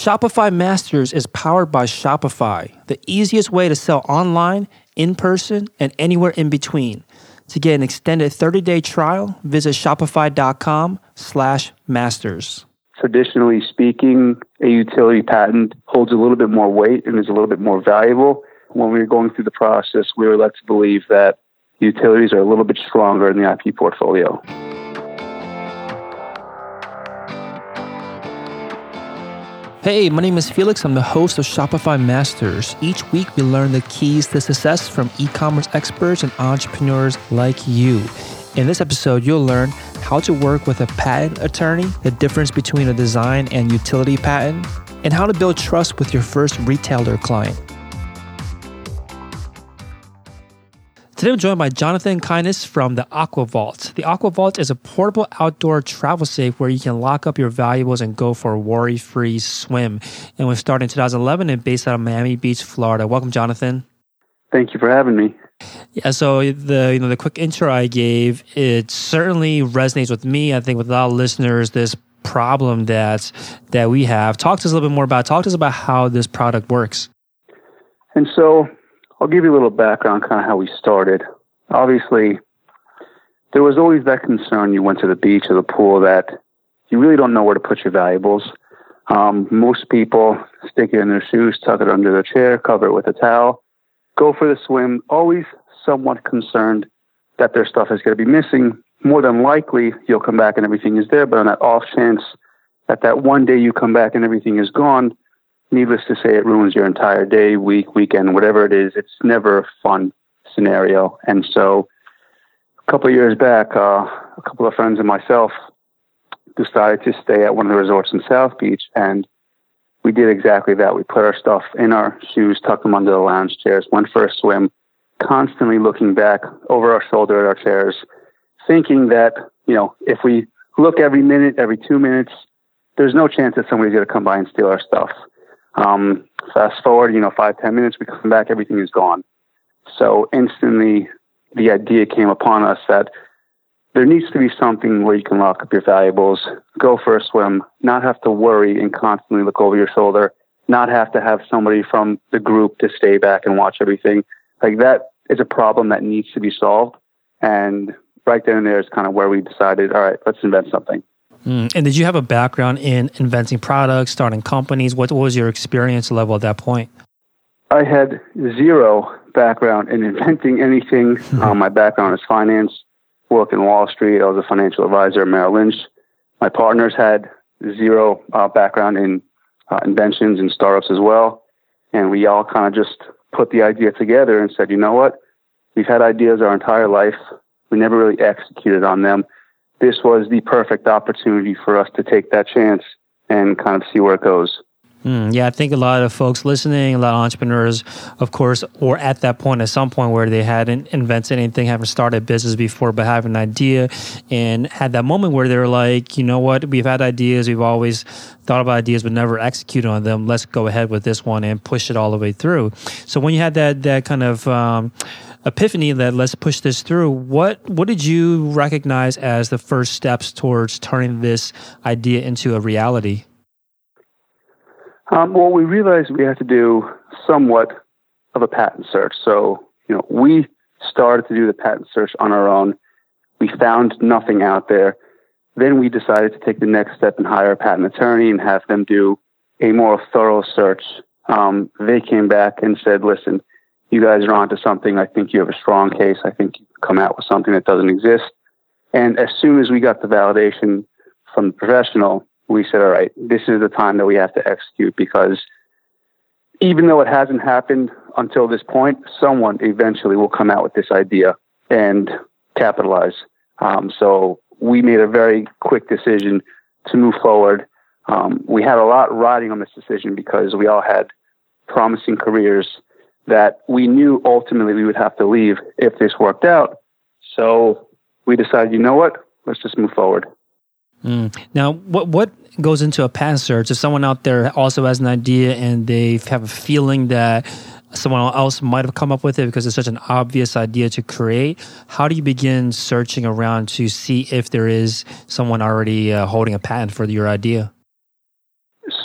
Shopify Masters is powered by Shopify, the easiest way to sell online, in person, and anywhere in between. To get an extended 30-day trial, visit shopify.com/masters. Traditionally speaking, a utility patent holds a little bit more weight and is a little bit more valuable. When we were going through the process, we were led to believe that utilities are a little bit stronger in the IP portfolio. Hey, my name is Felix. I'm the host of Shopify Masters. Each week, we learn the keys to success from e commerce experts and entrepreneurs like you. In this episode, you'll learn how to work with a patent attorney, the difference between a design and utility patent, and how to build trust with your first retailer client. Today I'm joined by Jonathan Kindness from the Aqua Vault. The Aqua Vault is a portable outdoor travel safe where you can lock up your valuables and go for a worry-free swim. And we started in 2011 and based out of Miami Beach, Florida. Welcome, Jonathan. Thank you for having me. Yeah, so the you know the quick intro I gave it certainly resonates with me. I think with a lot of listeners, this problem that that we have. Talk to us a little bit more about. Talk to us about how this product works. And so I'll give you a little background, kind of how we started. Obviously, there was always that concern. You went to the beach or the pool that you really don't know where to put your valuables. Um, most people stick it in their shoes, tuck it under their chair, cover it with a towel, go for the swim, always somewhat concerned that their stuff is going to be missing. More than likely, you'll come back and everything is there, but on that off chance that that one day you come back and everything is gone, needless to say, it ruins your entire day, week, weekend, whatever it is. It's never a fun scenario. And so, a couple of years back, uh, a couple of friends and myself decided to stay at one of the resorts in South Beach, and we did exactly that. We put our stuff in our shoes, tucked them under the lounge chairs, went for a swim, constantly looking back over our shoulder at our chairs, thinking that you know if we look every minute, every two minutes, there's no chance that somebody's going to come by and steal our stuff. Um, fast forward, you know, five, ten minutes, we come back, everything is gone. So instantly the idea came upon us that there needs to be something where you can lock up your valuables, go for a swim, not have to worry and constantly look over your shoulder, not have to have somebody from the group to stay back and watch everything. Like that is a problem that needs to be solved. And right then and there is kind of where we decided, all right, let's invent something. Mm. And did you have a background in inventing products, starting companies? What, what was your experience level at that point? I had zero background in inventing anything. Um, my background is finance, worked in Wall Street. I was a financial advisor at Merrill Lynch. My partners had zero uh, background in uh, inventions and startups as well. And we all kind of just put the idea together and said, you know what? We've had ideas our entire life. We never really executed on them this was the perfect opportunity for us to take that chance and kind of see where it goes. Mm, yeah, I think a lot of folks listening, a lot of entrepreneurs, of course, were at that point, at some point where they hadn't invented anything, haven't started a business before, but have an idea and had that moment where they're like, you know what, we've had ideas, we've always thought about ideas, but never executed on them. Let's go ahead with this one and push it all the way through. So when you had that that kind of um, epiphany that let's push this through. What what did you recognize as the first steps towards turning this idea into a reality? Um, well, we realized we had to do somewhat of a patent search. So, you know, we started to do the patent search on our own. We found nothing out there. Then we decided to take the next step and hire a patent attorney and have them do a more thorough search. Um, they came back and said, listen, you guys are onto something. I think you have a strong case. I think you come out with something that doesn't exist. And as soon as we got the validation from the professional, we said, all right, this is the time that we have to execute because even though it hasn't happened until this point, someone eventually will come out with this idea and capitalize. Um, so we made a very quick decision to move forward. Um, we had a lot riding on this decision because we all had promising careers that we knew ultimately we would have to leave if this worked out. So we decided, you know what? Let's just move forward. Mm. Now, what what goes into a patent search? If someone out there also has an idea and they have a feeling that someone else might have come up with it because it's such an obvious idea to create, how do you begin searching around to see if there is someone already uh, holding a patent for your idea?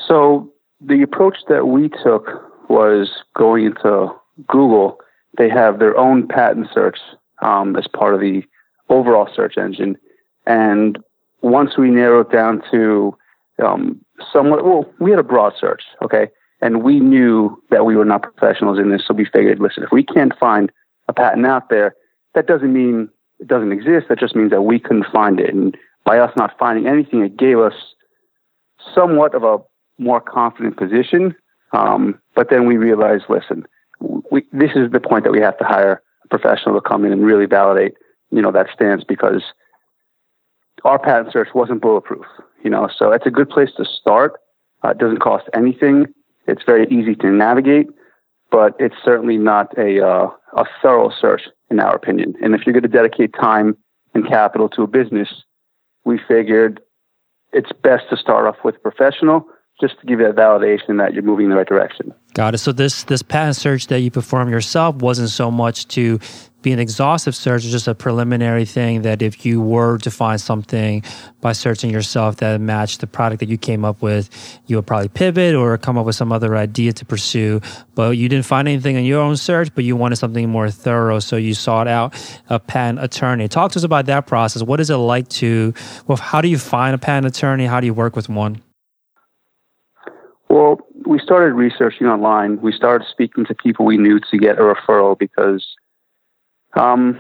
So the approach that we took was going into Google. They have their own patent search um, as part of the overall search engine. And once we narrowed down to um, somewhat, well, we had a broad search, okay? And we knew that we were not professionals in this. So we figured, listen, if we can't find a patent out there, that doesn't mean it doesn't exist. That just means that we couldn't find it. And by us not finding anything, it gave us somewhat of a more confident position. Um, but then we realized, listen, we, this is the point that we have to hire a professional to come in and really validate, you know, that stance because our patent search wasn't bulletproof, you know. So it's a good place to start. Uh, it doesn't cost anything. It's very easy to navigate, but it's certainly not a uh, a thorough search in our opinion. And if you're going to dedicate time and capital to a business, we figured it's best to start off with a professional just to give you a validation that you're moving in the right direction. Got it. So this this patent search that you perform yourself wasn't so much to be an exhaustive search, it's just a preliminary thing that if you were to find something by searching yourself that matched the product that you came up with, you would probably pivot or come up with some other idea to pursue. But you didn't find anything in your own search, but you wanted something more thorough, so you sought out a patent attorney. Talk to us about that process. What is it like to? Well, how do you find a patent attorney? How do you work with one? Well, we started researching online. We started speaking to people we knew to get a referral because um,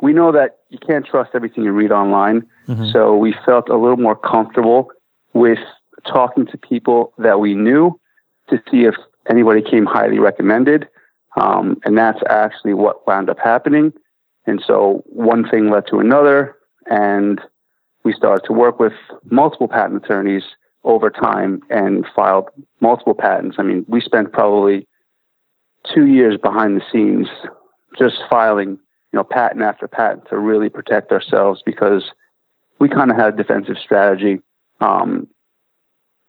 we know that you can't trust everything you read online. Mm-hmm. So we felt a little more comfortable with talking to people that we knew to see if anybody came highly recommended. Um, and that's actually what wound up happening. And so one thing led to another, and we started to work with multiple patent attorneys over time and filed multiple patents. I mean, we spent probably two years behind the scenes just filing, you know, patent after patent to really protect ourselves because we kind of had a defensive strategy um,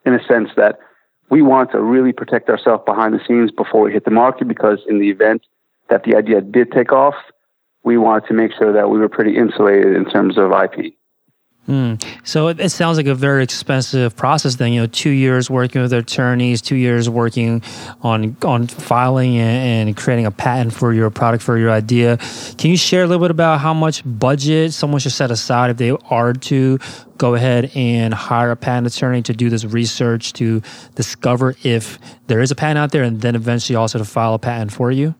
in a sense that we want to really protect ourselves behind the scenes before we hit the market because in the event that the idea did take off, we wanted to make sure that we were pretty insulated in terms of IP. Mm. So it, it, sounds like a very expensive process. Then you know, two years working with attorneys, two years working on on filing and, and, creating a patent for your product for your idea. Can you share a little bit about how much budget someone should set aside if they are to go ahead and hire a patent attorney to do this research to discover if there is a patent out there, and then eventually also to file a patent for you?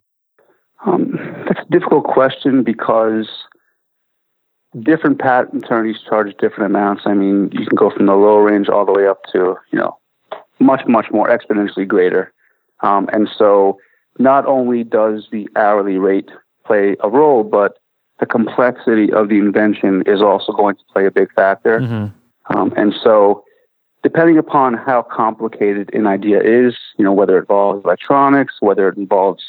Um, that's a difficult question because different patent attorneys charge different amounts. I mean, you can go from the low range all the way up to, you know, much, much more exponentially greater. Um, and so not only does the hourly rate play a role, but the complexity of the invention is also going to play a big factor. Mm-hmm. Um, and so depending upon how complicated an idea is, you know, whether it involves electronics, whether it involves,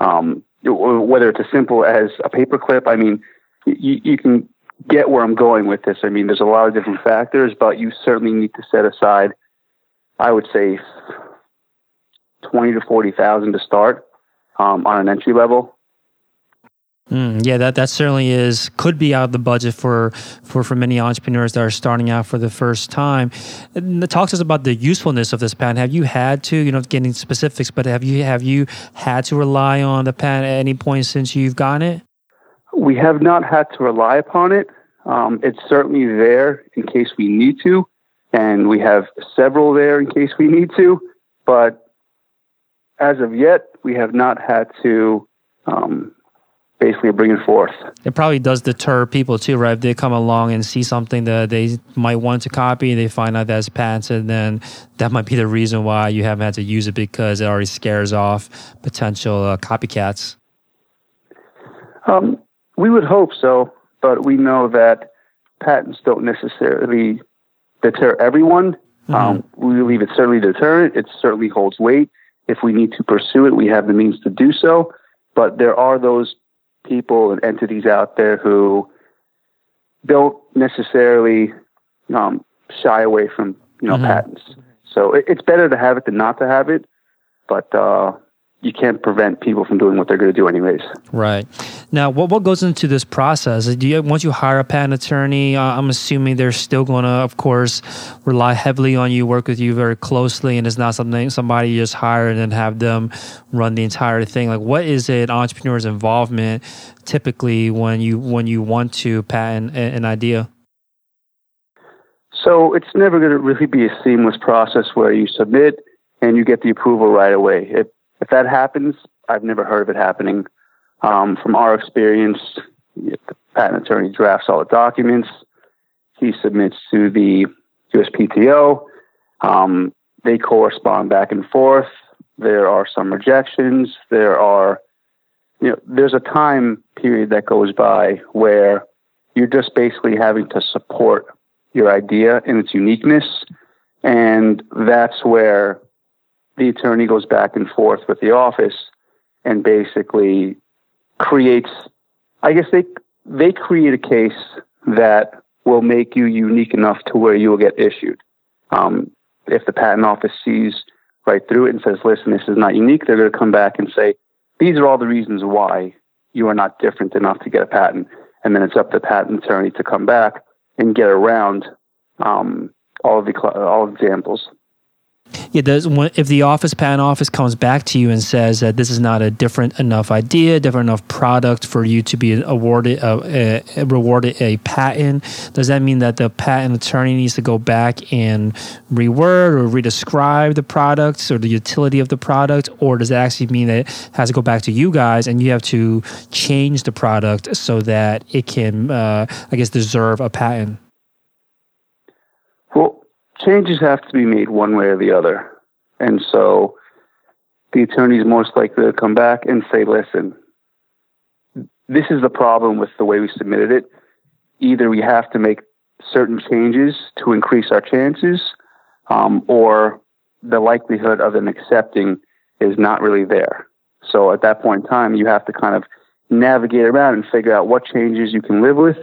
um, whether it's as simple as a paperclip, I mean, you, you can get where I'm going with this. I mean, there's a lot of different factors, but you certainly need to set aside, I would say, twenty to forty thousand to start um, on an entry level. Mm, yeah, that, that certainly is could be out of the budget for, for for many entrepreneurs that are starting out for the first time. And it talks us about the usefulness of this patent. Have you had to, you know, getting specifics, but have you have you had to rely on the patent at any point since you've gotten it? We have not had to rely upon it. Um, it's certainly there in case we need to, and we have several there in case we need to. But as of yet, we have not had to um, basically bring it forth. It probably does deter people too, right? If they come along and see something that they might want to copy, they find out that's patented, then that might be the reason why you haven't had to use it because it already scares off potential uh, copycats. Um, we would hope so, but we know that patents don't necessarily deter everyone. Mm-hmm. Um, we believe it's certainly deterrent. It certainly holds weight. If we need to pursue it, we have the means to do so. But there are those people and entities out there who don't necessarily um, shy away from you know mm-hmm. patents. So it, it's better to have it than not to have it. But uh, you can't prevent people from doing what they're going to do anyways. Right. Now, what what goes into this process? Do you once you hire a patent attorney, uh, I'm assuming they're still going to, of course, rely heavily on you, work with you very closely, and it's not something somebody you just hire and then have them run the entire thing. Like, what is an entrepreneur's involvement typically when you when you want to patent an idea? So it's never going to really be a seamless process where you submit and you get the approval right away. If if that happens, I've never heard of it happening. Um, from our experience, the patent attorney drafts all the documents. He submits to the USPTO. Um, they correspond back and forth. There are some rejections. There are, you know, there's a time period that goes by where you're just basically having to support your idea in its uniqueness. And that's where the attorney goes back and forth with the office and basically creates I guess they they create a case that will make you unique enough to where you will get issued. Um, if the patent office sees right through it and says, "Listen, this is not unique," they're going to come back and say, "These are all the reasons why you are not different enough to get a patent." And then it's up to the patent attorney to come back and get around um, all of the all examples. Yeah, does if the office patent office comes back to you and says that this is not a different enough idea, different enough product for you to be awarded uh, uh, rewarded a patent, does that mean that the patent attorney needs to go back and reword or redescribe the products or the utility of the product, or does it actually mean that it has to go back to you guys and you have to change the product so that it can, uh, I guess, deserve a patent? Changes have to be made one way or the other. And so the attorney is most likely to come back and say, listen, this is the problem with the way we submitted it. Either we have to make certain changes to increase our chances, um, or the likelihood of them accepting is not really there. So at that point in time, you have to kind of navigate around and figure out what changes you can live with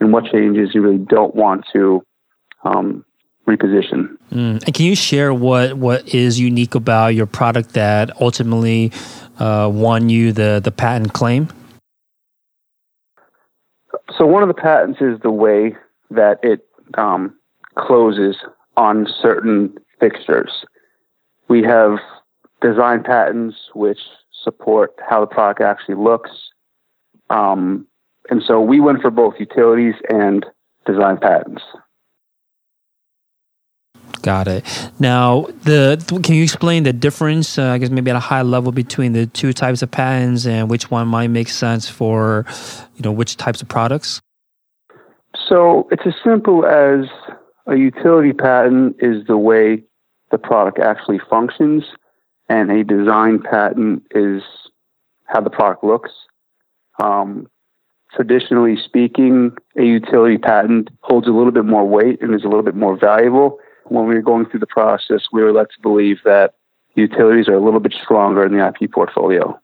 and what changes you really don't want to um, reposition. Mm. And can you share what what is unique about your product that ultimately uh, won you the the patent claim? So one of the patents is the way that it um, closes on certain fixtures. We have design patents which support how the product actually looks. Um, and so we went for both utilities and design patents. Got it. Now, the can you explain the difference? Uh, I guess maybe at a high level between the two types of patents and which one might make sense for, you know, which types of products. So it's as simple as a utility patent is the way the product actually functions, and a design patent is how the product looks. Um, traditionally speaking, a utility patent holds a little bit more weight and is a little bit more valuable when we were going through the process, we were led to believe that utilities are a little bit stronger in the IP portfolio.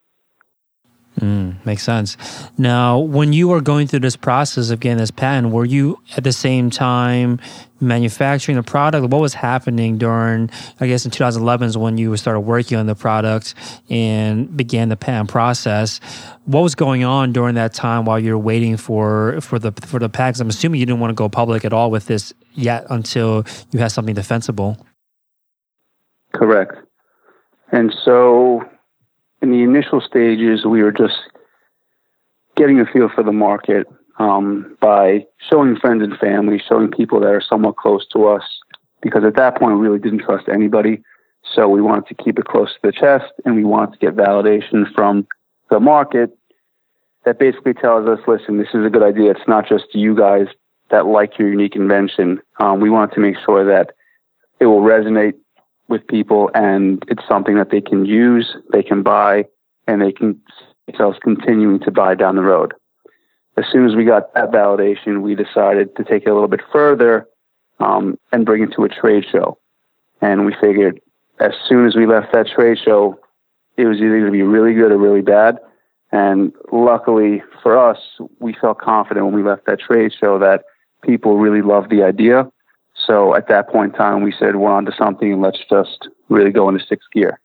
Mm, makes sense. Now, when you were going through this process of getting this patent, were you at the same time manufacturing the product? What was happening during, I guess, in 2011 is when you started working on the product and began the patent process. What was going on during that time while you're waiting for for the for the patents? I'm assuming you didn't want to go public at all with this yet until you had something defensible. Correct. And so in the initial stages, we were just getting a feel for the market um, by showing friends and family, showing people that are somewhat close to us, because at that point we really didn't trust anybody. So we wanted to keep it close to the chest, and we wanted to get validation from the market that basically tells us, listen, this is a good idea. It's not just you guys that like your unique invention. Um, we wanted to make sure that it will resonate with people and it's something that they can use, they can buy, and they can themselves continuing to buy down the road. As soon as we got that validation, we decided to take it a little bit further um, and bring it to a trade show. And we figured as soon as we left that trade show, it was either going to be really good or really bad. And luckily for us, we felt confident when we left that trade show that people really loved the idea. So at that point in time, we said we're on to something and let's just really go into sixth gear.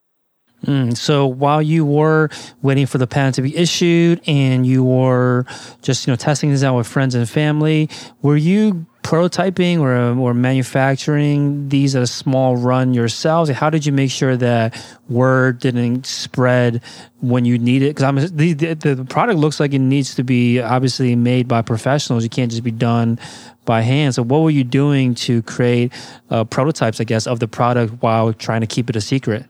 Mm, so while you were waiting for the patent to be issued and you were just you know testing this out with friends and family, were you prototyping or or manufacturing these at a small run yourselves? How did you make sure that word didn't spread when you need it? Because the, the the product looks like it needs to be obviously made by professionals. You can't just be done by hand. So what were you doing to create uh, prototypes, I guess, of the product while trying to keep it a secret?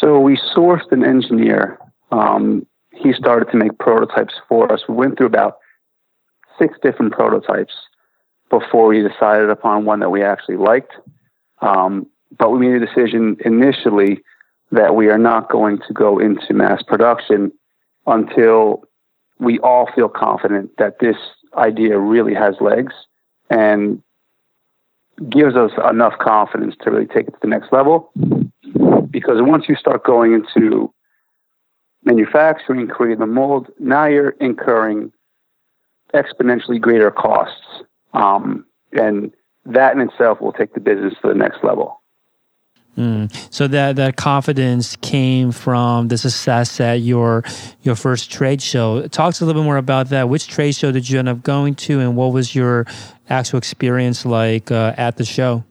So we sourced an engineer. Um, he started to make prototypes for us. We went through about six different prototypes before we decided upon one that we actually liked. Um, but we made a decision initially that we are not going to go into mass production until we all feel confident that this idea really has legs and gives us enough confidence to really take it to the next level. Because once you start going into manufacturing, creating the mold, now you're incurring exponentially greater costs. Um, and that in itself will take the business to the next level. Mm. So that that confidence came from the success at your your first trade show. Talk to a little bit more about that. Which trade show did you end up going to, and what was your actual experience like uh, at the show?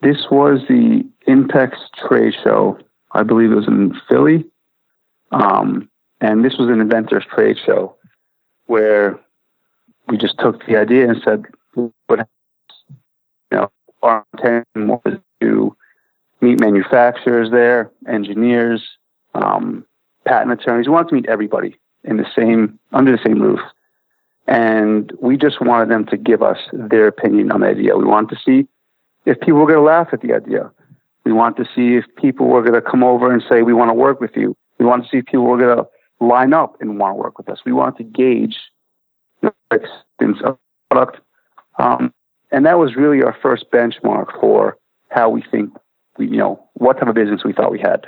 This was the INPEX trade show. I believe it was in Philly, um, and this was an inventors trade show where we just took the idea and said, "What you know, our intention was to." meet manufacturers there, engineers, um, patent attorneys. We wanted to meet everybody in the same under the same roof, and we just wanted them to give us their opinion on the idea. We wanted to see if people were going to laugh at the idea. We wanted to see if people were going to come over and say, "We want to work with you." We wanted to see if people were going to line up and want to work with us. We wanted to gauge of product, um, and that was really our first benchmark for how we think we, you know, what type of business we thought we had.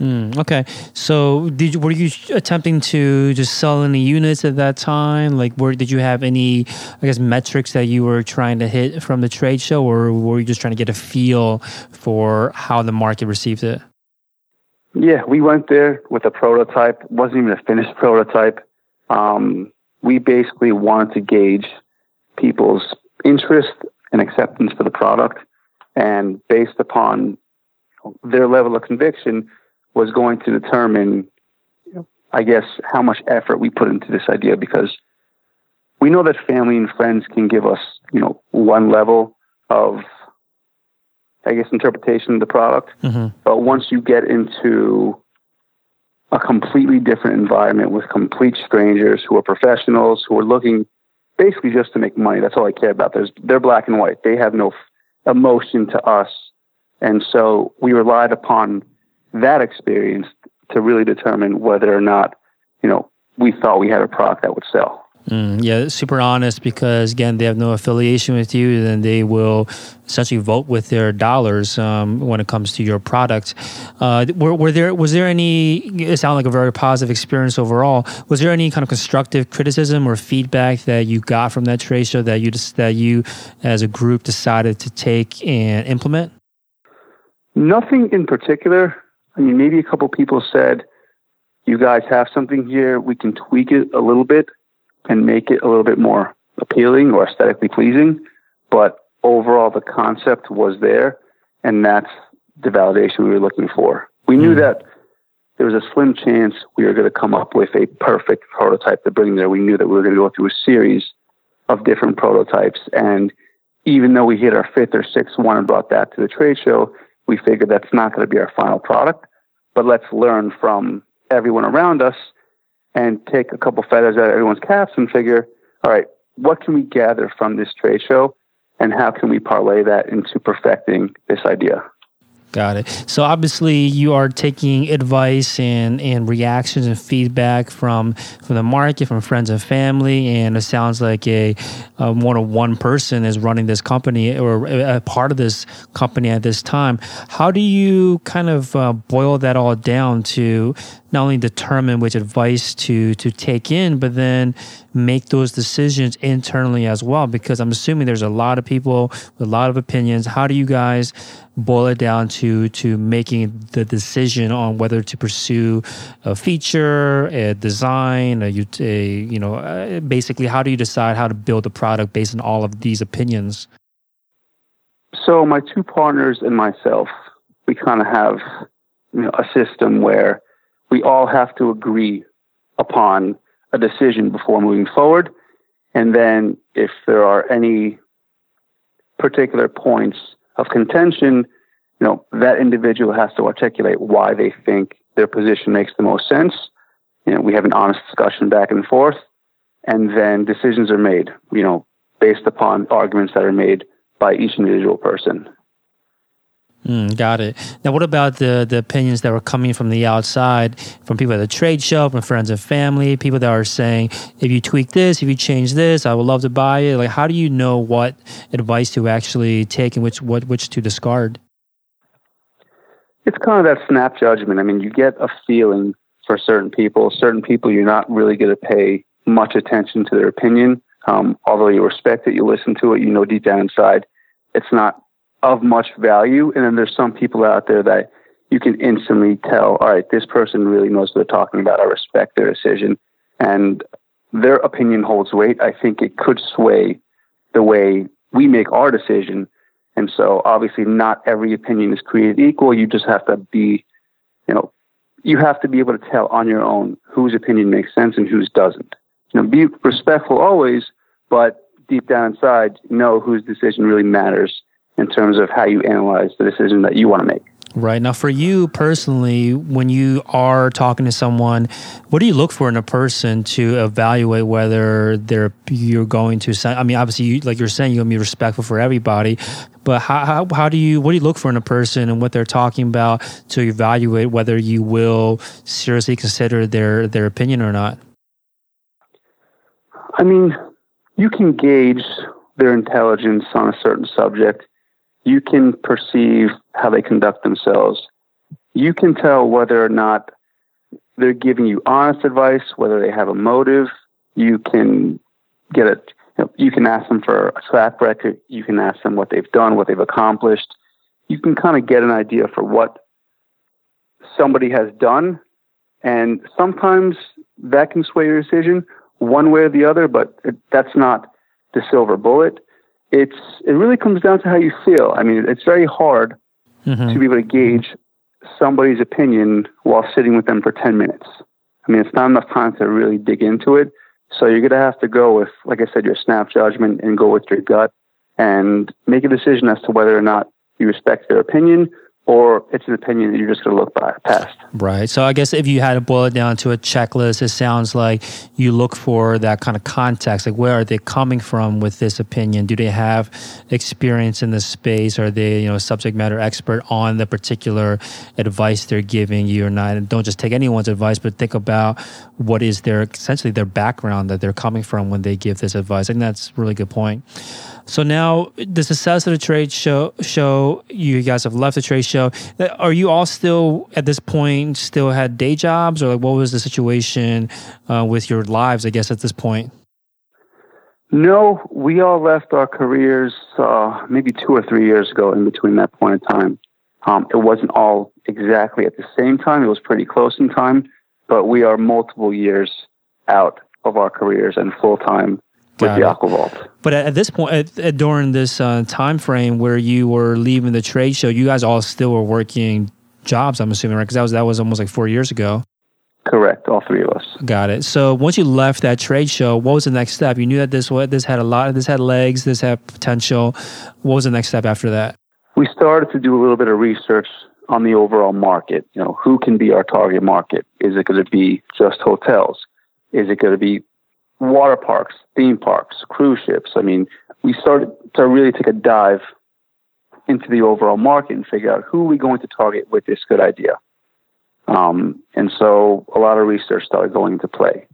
Mm, okay, so did you, were you attempting to just sell any units at that time? Like, where did you have any, I guess, metrics that you were trying to hit from the trade show, or were you just trying to get a feel for how the market received it? Yeah, we went there with a prototype. Wasn't even a finished prototype. Um, we basically wanted to gauge people's interest and acceptance for the product and based upon their level of conviction was going to determine i guess how much effort we put into this idea because we know that family and friends can give us you know one level of i guess interpretation of the product mm-hmm. but once you get into a completely different environment with complete strangers who are professionals who are looking basically just to make money that's all i care about There's, they're black and white they have no emotion to us. And so we relied upon that experience to really determine whether or not, you know, we thought we had a product that would sell. Mm, yeah, super honest because again they have no affiliation with you, and they will essentially vote with their dollars um, when it comes to your product. Uh, were, were, there was there any? It sounded like a very positive experience overall. Was there any kind of constructive criticism or feedback that you got from that trade show that you just, that you as a group decided to take and implement? Nothing in particular. I mean, maybe a couple people said, "You guys have something here. We can tweak it a little bit." And make it a little bit more appealing or aesthetically pleasing. But overall, the concept was there, and that's the validation we were looking for. We knew hmm. that there was a slim chance we were going to come up with a perfect prototype to bring there. We knew that we were going to go through a series of different prototypes. And even though we hit our fifth or sixth one and brought that to the trade show, we figured that's not going to be our final product. But let's learn from everyone around us and take a couple feathers out of everyone's caps and figure, all right, what can we gather from this trade show and how can we parlay that into perfecting this idea? Got it. So obviously, you are taking advice and, and reactions and feedback from from the market, from friends and family, and it sounds like a, a more than one person is running this company or a part of this company at this time. How do you kind of uh, boil that all down to not only determine which advice to to take in, but then make those decisions internally as well? Because I'm assuming there's a lot of people with a lot of opinions. How do you guys boil it down to to making the decision on whether to pursue a feature, a design, a, a you know, uh, basically how do you decide how to build a product based on all of these opinions? So my two partners and myself, we kind of have you know, a system where we all have to agree upon a decision before moving forward. And then if there are any particular points of contention, you know, that individual has to articulate why they think their position makes the most sense. You know, we have an honest discussion back and forth, and then decisions are made, you know, based upon arguments that are made by each individual person. Mm, got it. Now, what about the the opinions that were coming from the outside, from people at the trade show, from friends and family, people that are saying, if you tweak this, if you change this, I would love to buy it. Like, how do you know what advice to actually take and which what which to discard? It's kind of that snap judgment. I mean, you get a feeling for certain people. Certain people, you're not really going to pay much attention to their opinion. Um, although you respect it, you listen to it, you know deep down inside, it's not of much value. And then there's some people out there that you can instantly tell, all right, this person really knows what they're talking about. I respect their decision. And their opinion holds weight. I think it could sway the way we make our decision. And so obviously not every opinion is created equal. You just have to be, you know, you have to be able to tell on your own whose opinion makes sense and whose doesn't. You know, be respectful always, but deep down inside, know whose decision really matters in terms of how you analyze the decision that you want to make. Right. Now, for you personally, when you are talking to someone, what do you look for in a person to evaluate whether they're you're going to? I mean, obviously, you, like you're saying, you're gonna be respectful for everybody, but how, how how do you what do you look for in a person and what they're talking about to evaluate whether you will seriously consider their their opinion or not? I mean, you can gauge their intelligence on a certain subject you can perceive how they conduct themselves. You can tell whether or not they're giving you honest advice, whether they have a motive. You can get it. You, know, you can ask them for a track record. You can ask them what they've done, what they've accomplished. You can kind of get an idea for what somebody has done. And sometimes that can sway your decision one way or the other, but it, that's not the silver bullet it's it really comes down to how you feel. I mean, it's very hard mm-hmm. to be able to gauge somebody's opinion while sitting with them for 10 minutes. I mean, it's not enough time to really dig into it. So you're going to have to go with, like I said, your snap judgment and go with your gut and make a decision as to whether or not you respect their opinion or it's an opinion that you're just going to look by, past. Right. So I guess if you had to boil it down to a checklist, it sounds like you look for that kind of context. Like, where are they coming from with this opinion? Do they have experience in this space? Are they, you know, subject matter expert on the particular advice they're giving you or not? And don't just take anyone's advice, but think about what is their essentially their background that they're coming from when they give this advice. I think that's a really good point. So now the success of the trade show show you guys have left the trade show. Are you all still at this point still had day jobs, or like what was the situation uh, with your lives? I guess at this point. No, we all left our careers uh, maybe two or three years ago. In between that point in time, um, it wasn't all exactly at the same time. It was pretty close in time, but we are multiple years out of our careers and full time with the Aquavault. But at, this point, at, at, during this uh, time frame where you were leaving the trade show, you guys all still were working jobs. I'm assuming, right? Because that was that was almost like four years ago. Correct, all three of us. Got it. So once you left that trade show, what was the next step? You knew that this what this had a lot, this had legs, this had potential. What was the next step after that? We started to do a little bit of research on the overall market. You know, who can be our target market? Is it going to be just hotels? Is it going to be water parks, theme parks, cruise ships. I mean, we started to really take a dive into the overall market and figure out who are we going to target with this good idea. Um, and so a lot of research started going into play.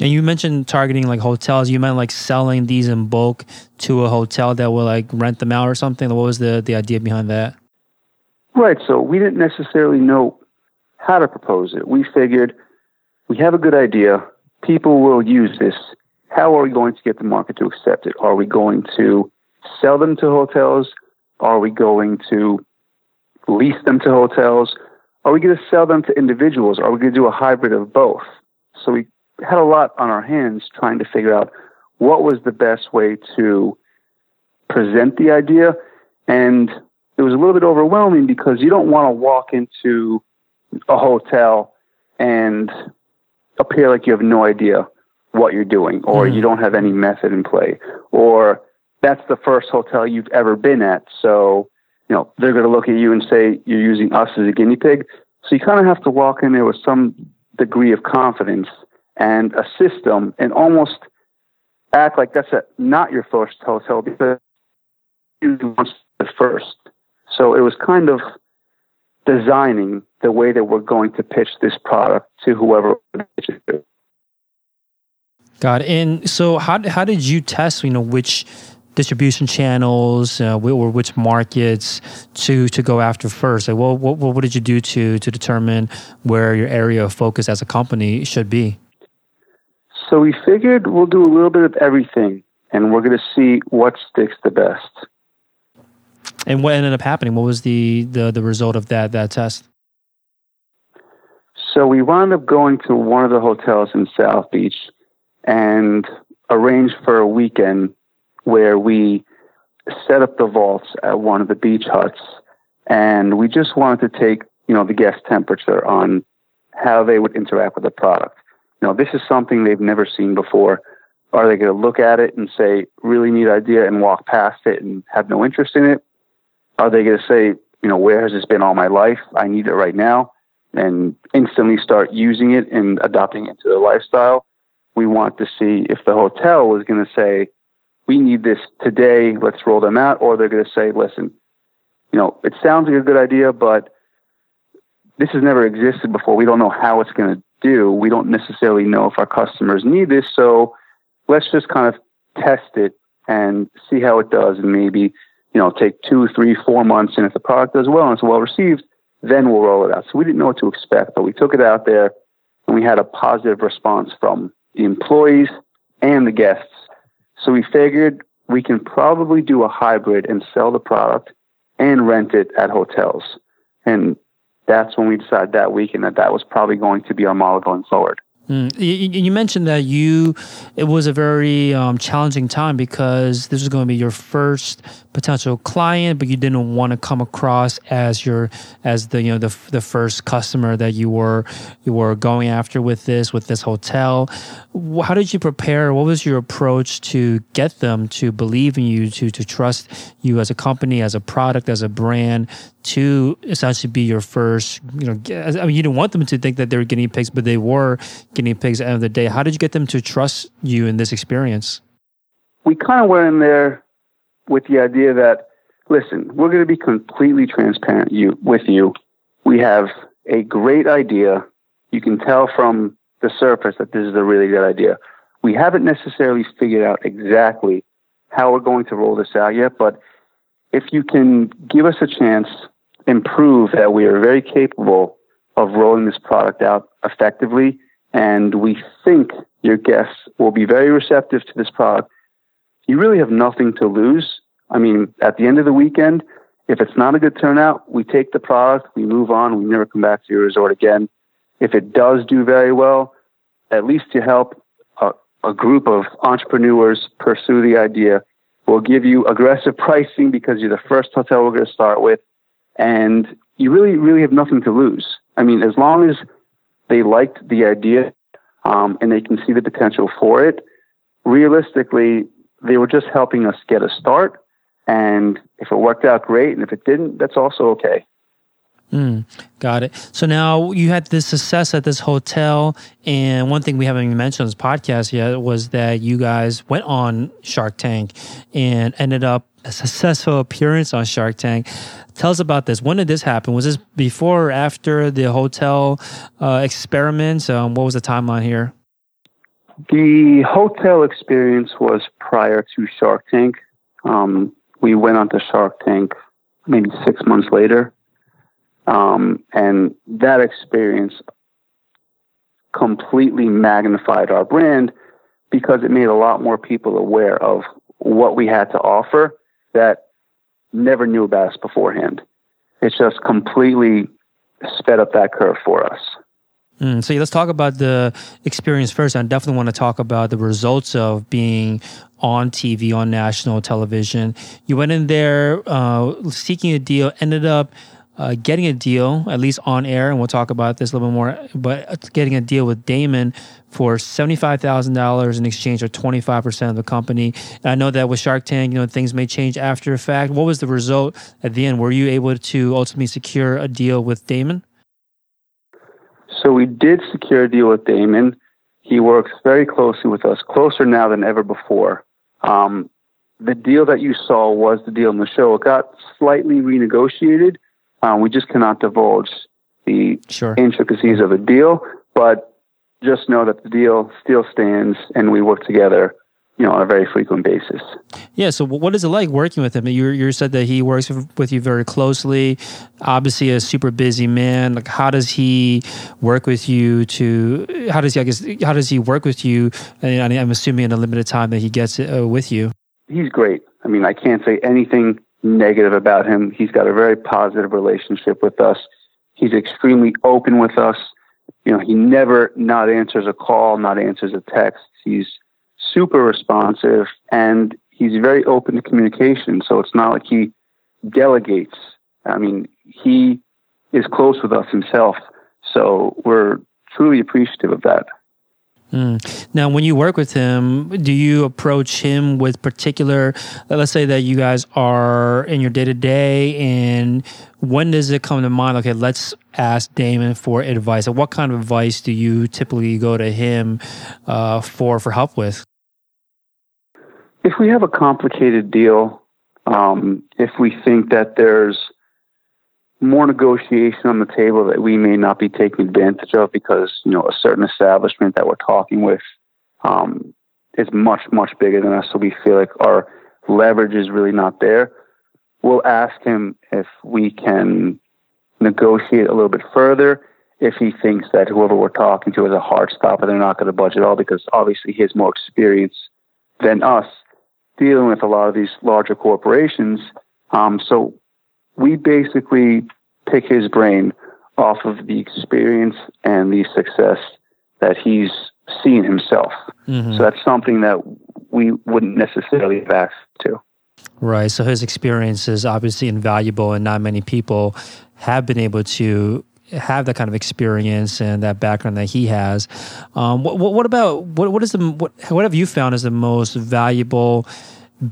And you mentioned targeting like hotels. You meant like selling these in bulk to a hotel that will like rent them out or something. What was the the idea behind that? Right. So we didn't necessarily know how to propose it. We figured we have a good idea people will use this. How are we going to get the market to accept it? Are we going to sell them to hotels? Are we going to lease them to hotels? Are we going to sell them to individuals? Are we going to do a hybrid of both? So we had a lot on our hands trying to figure out what was the best way to present the idea. And it was a little bit overwhelming because you don't want to walk into a hotel and appear like you have no idea what you're doing or mm. you don't have any method in play or that's the first hotel you've ever been at. So, you know, they're going to look at you and say you're using us as a guinea pig. So you kind of have to walk in there with some degree of confidence and a system and almost act like that's a, not your first hotel because you want the first. So it was kind of designing the way that we're going to pitch this product to whoever Got it. And so, how how did you test? You know, which distribution channels uh, or which markets to to go after first? Like, what, what what did you do to to determine where your area of focus as a company should be? So we figured we'll do a little bit of everything, and we're going to see what sticks the best. And what ended up happening? What was the the, the result of that that test? So we wound up going to one of the hotels in South Beach and arranged for a weekend where we set up the vaults at one of the beach huts and we just wanted to take, you know, the guest temperature on how they would interact with the product. You know, this is something they've never seen before. Are they going to look at it and say, really neat idea and walk past it and have no interest in it? Are they going to say, you know, where has this been all my life? I need it right now and instantly start using it and adopting it into their lifestyle. We want to see if the hotel is going to say, we need this today, let's roll them out, or they're going to say, listen, you know, it sounds like a good idea, but this has never existed before. We don't know how it's going to do. We don't necessarily know if our customers need this. So let's just kind of test it and see how it does and maybe, you know, take two, three, four months. And if the product does well and it's well received, then we'll roll it out. So we didn't know what to expect, but we took it out there and we had a positive response from the employees and the guests. So we figured we can probably do a hybrid and sell the product and rent it at hotels. And that's when we decided that weekend that that was probably going to be our model going forward. Mm. You, you, mentioned that you it was a very um, challenging time because this was going to be your first potential client, but you didn't want to come across as your as the you know the the first customer that you were you were going after with this with this hotel. How did you prepare? What was your approach to get them to believe in you, to to trust you as a company, as a product, as a brand, to essentially be your first, you know, I mean, you didn't want them to think that they were guinea pigs, but they were guinea pigs at the end of the day. How did you get them to trust you in this experience? We kind of went in there with the idea that, listen, we're going to be completely transparent you, with you. We have a great idea. You can tell from the surface that this is a really good idea. We haven't necessarily figured out exactly how we're going to roll this out yet, but if you can give us a chance and prove that we are very capable of rolling this product out effectively, and we think your guests will be very receptive to this product, you really have nothing to lose. I mean, at the end of the weekend, if it's not a good turnout, we take the product, we move on, we never come back to your resort again. If it does do very well, at least you help a, a group of entrepreneurs pursue the idea. We'll give you aggressive pricing because you're the first hotel we're going to start with and you really, really have nothing to lose. I mean, as long as they liked the idea um, and they can see the potential for it, realistically, they were just helping us get a start. And if it worked out, great. And if it didn't, that's also okay. Mm, got it. So now you had this success at this hotel, and one thing we haven't mentioned on this podcast yet was that you guys went on Shark Tank and ended up a successful appearance on Shark Tank. Tell us about this. When did this happen? Was this before or after the hotel uh, experiments? Um, what was the timeline here? The hotel experience was prior to Shark Tank. Um, we went on to Shark Tank maybe six months later. Um, and that experience completely magnified our brand because it made a lot more people aware of what we had to offer that never knew about us beforehand. It's just completely sped up that curve for us. Mm, so let's talk about the experience first. I definitely want to talk about the results of being on TV, on national television. You went in there uh, seeking a deal, ended up uh, getting a deal, at least on air, and we'll talk about this a little bit more, but getting a deal with Daymond for $75,000 in exchange for 25% of the company. And I know that with Shark Tank, you know, things may change after a fact. What was the result at the end? Were you able to ultimately secure a deal with Daymond? So we did secure a deal with Daymond. He works very closely with us, closer now than ever before. Um, the deal that you saw was the deal in the show. It got slightly renegotiated. Um, we just cannot divulge the sure. intricacies of the deal, but just know that the deal still stands and we work together you know, on a very frequent basis. Yeah. So, what is it like working with him? You you said that he works with you very closely. Obviously, a super busy man. Like, how does he work with you? To how does he? I guess how does he work with you? And I'm assuming in a limited time that he gets uh, with you. He's great. I mean, I can't say anything negative about him. He's got a very positive relationship with us. He's extremely open with us. You know, he never not answers a call, not answers a text. He's super responsive and he's very open to communication. So it's not like he delegates. I mean, he is close with us himself. So we're truly appreciative of that. Mm. Now, when you work with him, do you approach him with particular, let's say that you guys are in your day to day, and when does it come to mind? Okay, let's ask Daymond for advice. what kind of advice do you typically go to him uh, for for help with? If we have a complicated deal, um, if we think that there's more negotiation on the table that we may not be taking advantage of because you know a certain establishment that we're talking with um, is much much bigger than us, so we feel like our leverage is really not there. We'll ask him if we can negotiate a little bit further. If he thinks that whoever we're talking to is a hard stopper, they're not going to budge at all because obviously he has more experience than us dealing with a lot of these larger corporations. Um, so we basically pick his brain off of the experience and the success that he's seen himself. Mm-hmm. So that's something that we wouldn't necessarily have access to. Right. So his experience is obviously invaluable, and not many people have been able to have that kind of experience and that background that he has. Um, what, what, about what, what is the what, what have you found as the most valuable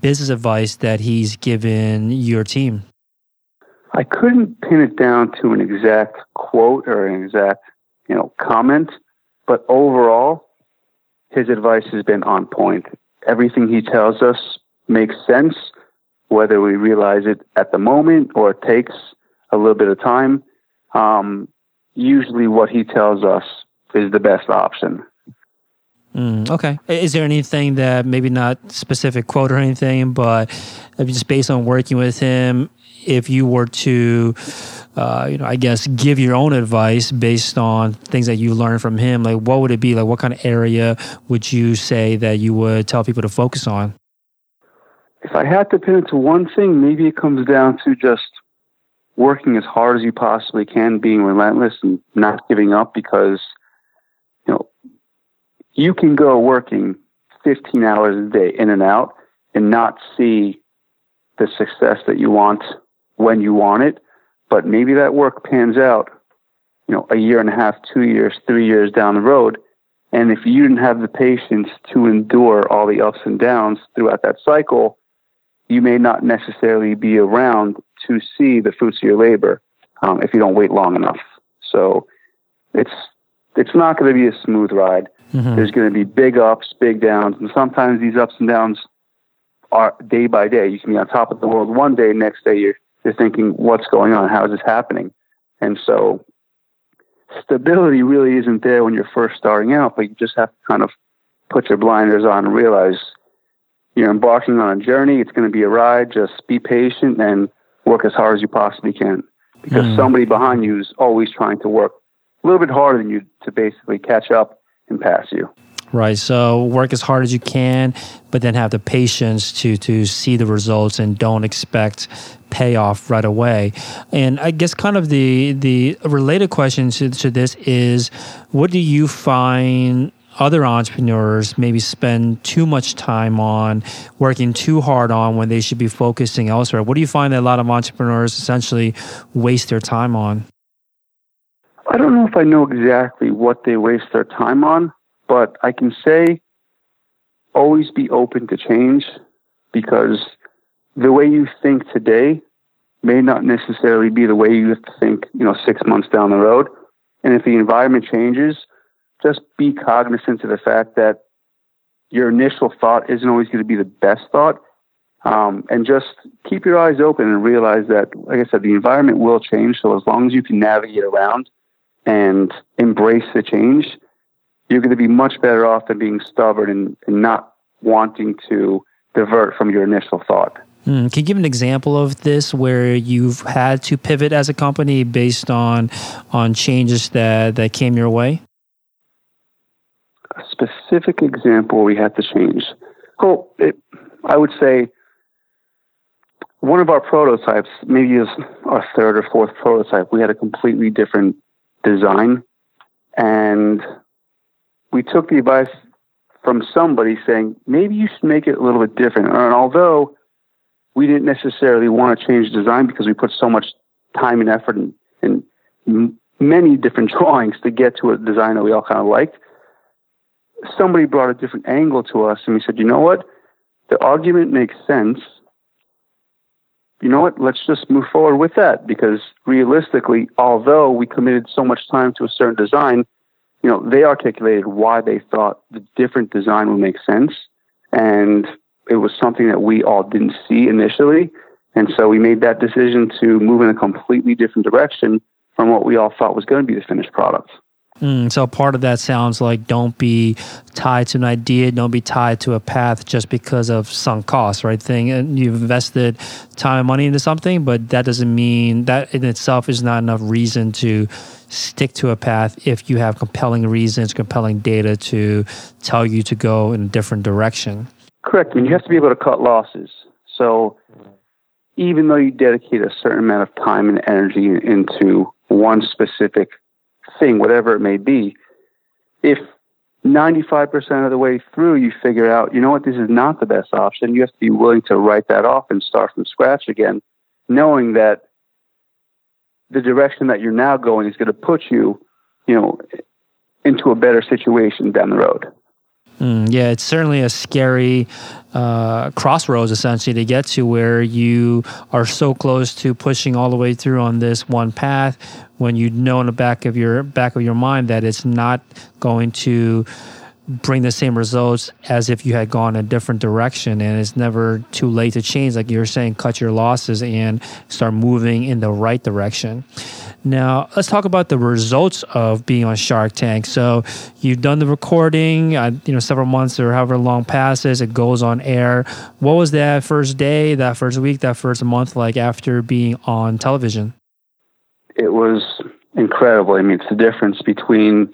business advice that he's given your team? I couldn't pin it down to an exact quote or an exact you know comment, but overall, his advice has been on point. Everything he tells us makes sense, whether we realize it at the moment or it takes a little bit of time um, usually what he tells us is the best option. Mm, okay. Is there anything that maybe not specific quote or anything, but just based on working with him, if you were to, uh, you know, I guess give your own advice based on things that you learned from him, like what would it be? Like what kind of area would you say that you would tell people to focus on? If I had to pin it to one thing, maybe it comes down to just working as hard as you possibly can, being relentless and not giving up because, you know, you can go working 15 hours a day in and out and not see the success that you want when you want it. But maybe that work pans out, you know, a year and a half, two years, three years down the road. And if you didn't have the patience to endure all the ups and downs throughout that cycle, you may not necessarily be around to see the fruits of your labor um, if you don't wait long enough. So it's it's not going to be a smooth ride. Mm-hmm. There's going to be big ups, big downs, and sometimes these ups and downs are day by day. You can be on top of the world one day, next day you're you're thinking, what's going on? How is this happening? And so stability really isn't there when you're first starting out, but you just have to kind of put your blinders on and realize you're embarking on a journey. It's going to be a ride. Just be patient and work as hard as you possibly can because mm. somebody behind you is always trying to work a little bit harder than you to basically catch up and pass you. Right. So work as hard as you can, but then have the patience to to see the results and don't expect payoff right away. And I guess kind of the the related question to, to this is what do you find other entrepreneurs maybe spend too much time on working too hard on when they should be focusing elsewhere? What do you find that a lot of entrepreneurs essentially waste their time on? I don't know if I know exactly what they waste their time on, but I can say always be open to change because the way you think today may not necessarily be the way you think, you know, six months down the road. And if the environment changes, just be cognizant of the fact that your initial thought isn't always going to be the best thought. Um, and just keep your eyes open and realize that, like I said, the environment will change. So as long as you can navigate around and embrace the change, you're going to be much better off than being stubborn and, and not wanting to divert from your initial thought. Mm, can you give an example of this where you've had to pivot as a company based on on changes that, that came your way? A specific example we had to change. Well, it, I would say one of our prototypes, maybe is our third or fourth prototype, we had a completely different design. And we took the advice from somebody saying, maybe you should make it a little bit different. And although we didn't necessarily want to change design because we put so much time and effort in, in many different drawings to get to a design that we all kind of liked, somebody brought a different angle to us and we said, you know what? The argument makes sense you know what, let's just move forward with that because realistically, although we committed so much time to a certain design, you know, they articulated why they thought the different design would make sense. And it was something that we all didn't see initially. And so we made that decision to move in a completely different direction from what we all thought was going to be the finished product. Mm, so part of that sounds like don't be tied to an idea, don't be tied to a path just because of sunk costs, right? Thing and you've invested time and money into something, but that doesn't mean that in itself is not enough reason to stick to a path if you have compelling reasons, compelling data to tell you to go in a different direction. Correct. Mean, you have to be able to cut losses. So even though you dedicate a certain amount of time and energy into one specific whatever it may be, if 95% of the way through you figure out, you know what, this is not the best option, you have to be willing to write that off and start from scratch again, knowing that the direction that you're now going is going to put you, you know, into a better situation down the road. Mm, yeah, it's certainly a scary uh, crossroads essentially to get to where you are so close to pushing all the way through on this one path when you know in the back of your back of your mind that it's not going to bring the same results as if you had gone a different direction and it's never too late to change like you're saying cut your losses and start moving in the right direction now, let's talk about the results of being on Shark Tank. So, you've done the recording, uh, you know, several months or however long passes, it goes on air. What was that first day, that first week, that first month like after being on television? It was incredible. I mean, it's the difference between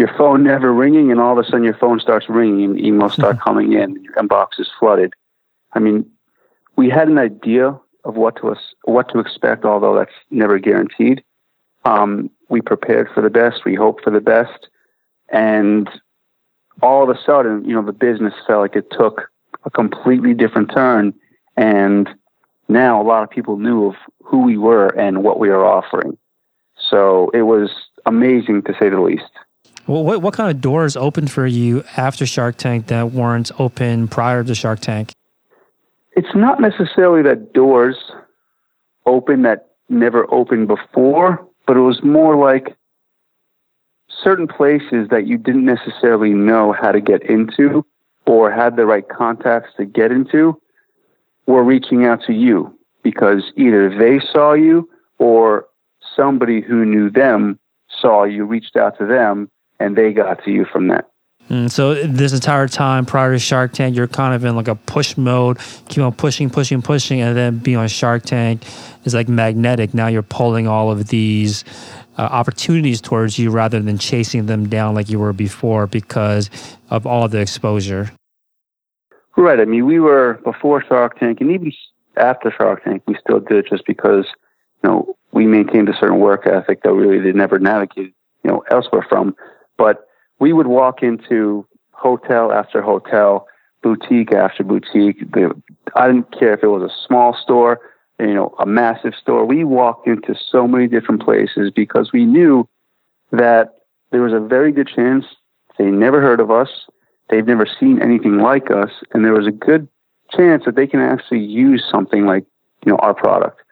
your phone never ringing and all of a sudden your phone starts ringing and emails start coming in, and your inbox is flooded. I mean, we had an idea of what to what to expect, although that's never guaranteed. Um, we prepared for the best. We hoped for the best, and all of a sudden, you know, the business felt like it took a completely different turn, and now a lot of people knew of who we were and what we are offering. So it was amazing to say the least. Well, what what kind of doors opened for you after Shark Tank that weren't open prior to Shark Tank? it's not necessarily that doors open that never opened before, but it was more like certain places that you didn't necessarily know how to get into or had the right contacts to get into were reaching out to you because either they saw you or somebody who knew them saw you, reached out to them, and they got to you from that. Mm, so this entire time prior to Shark Tank, you're kind of in like a push mode, keep on pushing, pushing, pushing, and then being on Shark Tank is like magnetic. Now you're pulling all of these uh, opportunities towards you rather than chasing them down like you were before because of all the exposure. Right. I mean, we were before Shark Tank and even after Shark Tank, we still did it just because, you know, we maintained a certain work ethic that we really did never navigate, you know, elsewhere from. But we would walk into hotel after hotel, boutique after boutique. I didn't care if it was a small store, you know, a massive store. We walked into so many different places because we knew that there was a very good chance they never heard of us, they've never seen anything like us, and there was a good chance that they can actually use something like, you know, our product.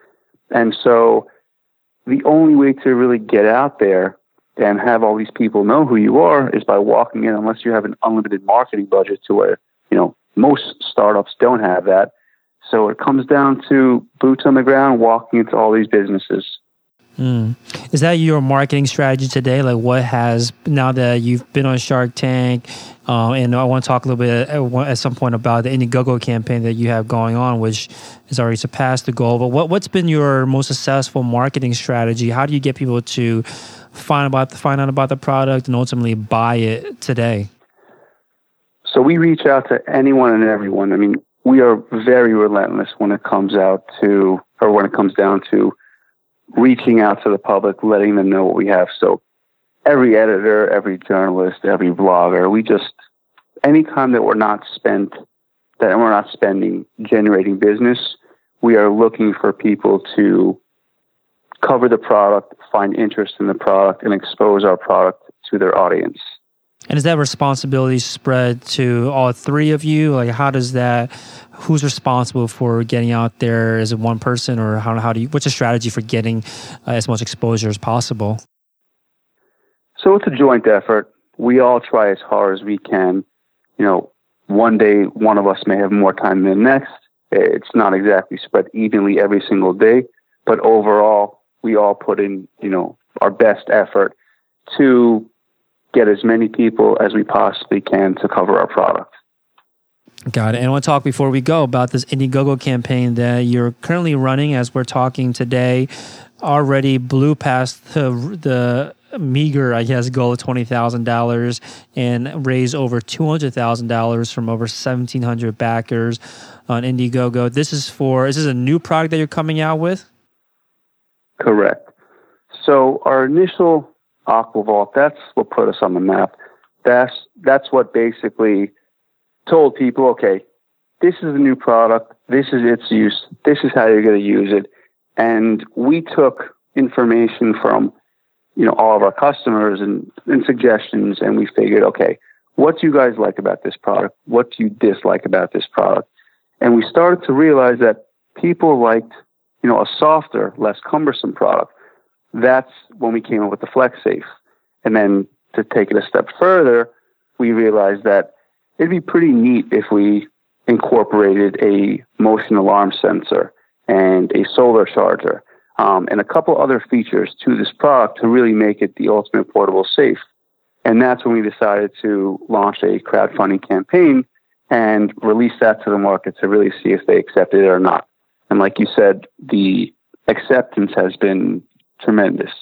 And so the only way to really get out there and have all these people know who you are is by walking in unless you have an unlimited marketing budget to where, you know, most startups don't have that. So it comes down to boots on the ground, walking into all these businesses. Mm. Is that your marketing strategy today? Like, what has now that you've been on Shark Tank, uh, and I want to talk a little bit at, at, some point about the Indiegogo campaign that you have going on, which has already surpassed the goal. But what what's been your most successful marketing strategy? How do you get people to find about find out about the product and ultimately buy it today? So we reach out to anyone and everyone. I mean, we are very relentless when it comes out to, or when it comes down to reaching out to the public, letting them know what we have. So every editor, every journalist, every blogger, we just any time that we're not spent that we're not spending generating business, we are looking for people to cover the product, find interest in the product, and expose our product to their audience. And is that responsibility spread to all three of you? Like, how does that? Who's responsible for getting out there? Is it one person, or how, how do you? What's a strategy for getting uh, as much exposure as possible? So it's a joint effort. We all try as hard as we can. You know, one day one of us may have more time than the next. It's not exactly spread evenly every single day, but overall, we all put in, you know, our best effort to get as many people as we possibly can to cover our product. Got it. And I want to talk before we go about this Indiegogo campaign that you're currently running as we're talking today. Already blew past the, the meager, I guess, goal of twenty thousand dollars and raised over two hundred thousand dollars from over seventeen hundred backers on Indiegogo. This is for is this a new product that you're coming out with? Correct. So our initial Aquavault. That's what put us on the map. That's that's what basically told people, okay, this is a new product. This is its use. This is how you're going to use it. And we took information from you know all of our customers and, and suggestions, and we figured, okay, what do you guys like about this product? What do you dislike about this product? And we started to realize that people liked you know a softer, less cumbersome product that's when we came up with the FlexSafe. And then to take it a step further, we realized that it'd be pretty neat if we incorporated a motion alarm sensor and a solar charger um, and a couple other features to this product to really make it the ultimate portable safe. And that's when we decided to launch a crowdfunding campaign and release that to the market to really see if they accepted it or not. And like you said, the acceptance has been tremendous.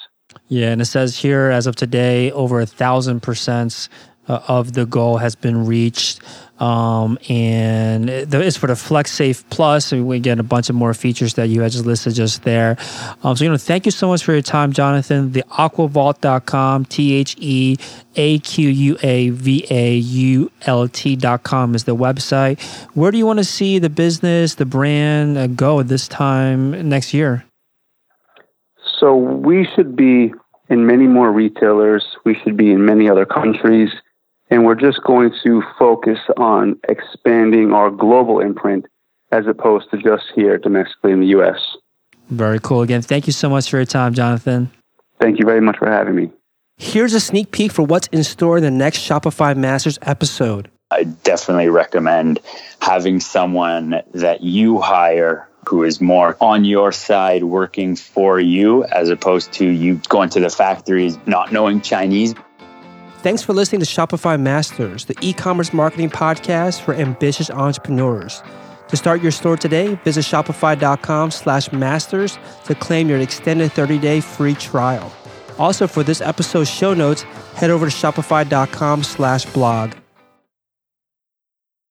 Yeah, and it says here, as of today, over a thousand percent uh, of the goal has been reached. Um, and it's for the FlexSafe Plus. And we get a bunch of more features that you had just listed just there. Um, so, you know, thank you so much for your time, Jonathan. The aquavault.com, T H E A Q U A V A U L T.com is the website. Where do you want to see the business, the brand uh, go this time next year? So we should be in many more retailers. We should be in many other countries. And we're just going to focus on expanding our global imprint as opposed to just here domestically in the US. Very cool. Again, thank you so much for your time, Jonathan. Thank you very much for having me. Here's a sneak peek for what's in store in the next Shopify Masters episode. I definitely recommend having someone that you hire who is more on your side working for you as opposed to you going to the factories not knowing Chinese. Thanks for listening to Shopify Masters, the e commerce marketing podcast for ambitious entrepreneurs. To start your store today, visit shopify.com slash masters to claim your extended 30 day free trial. Also, for this episode's show notes, head over to shopify.com slash blog.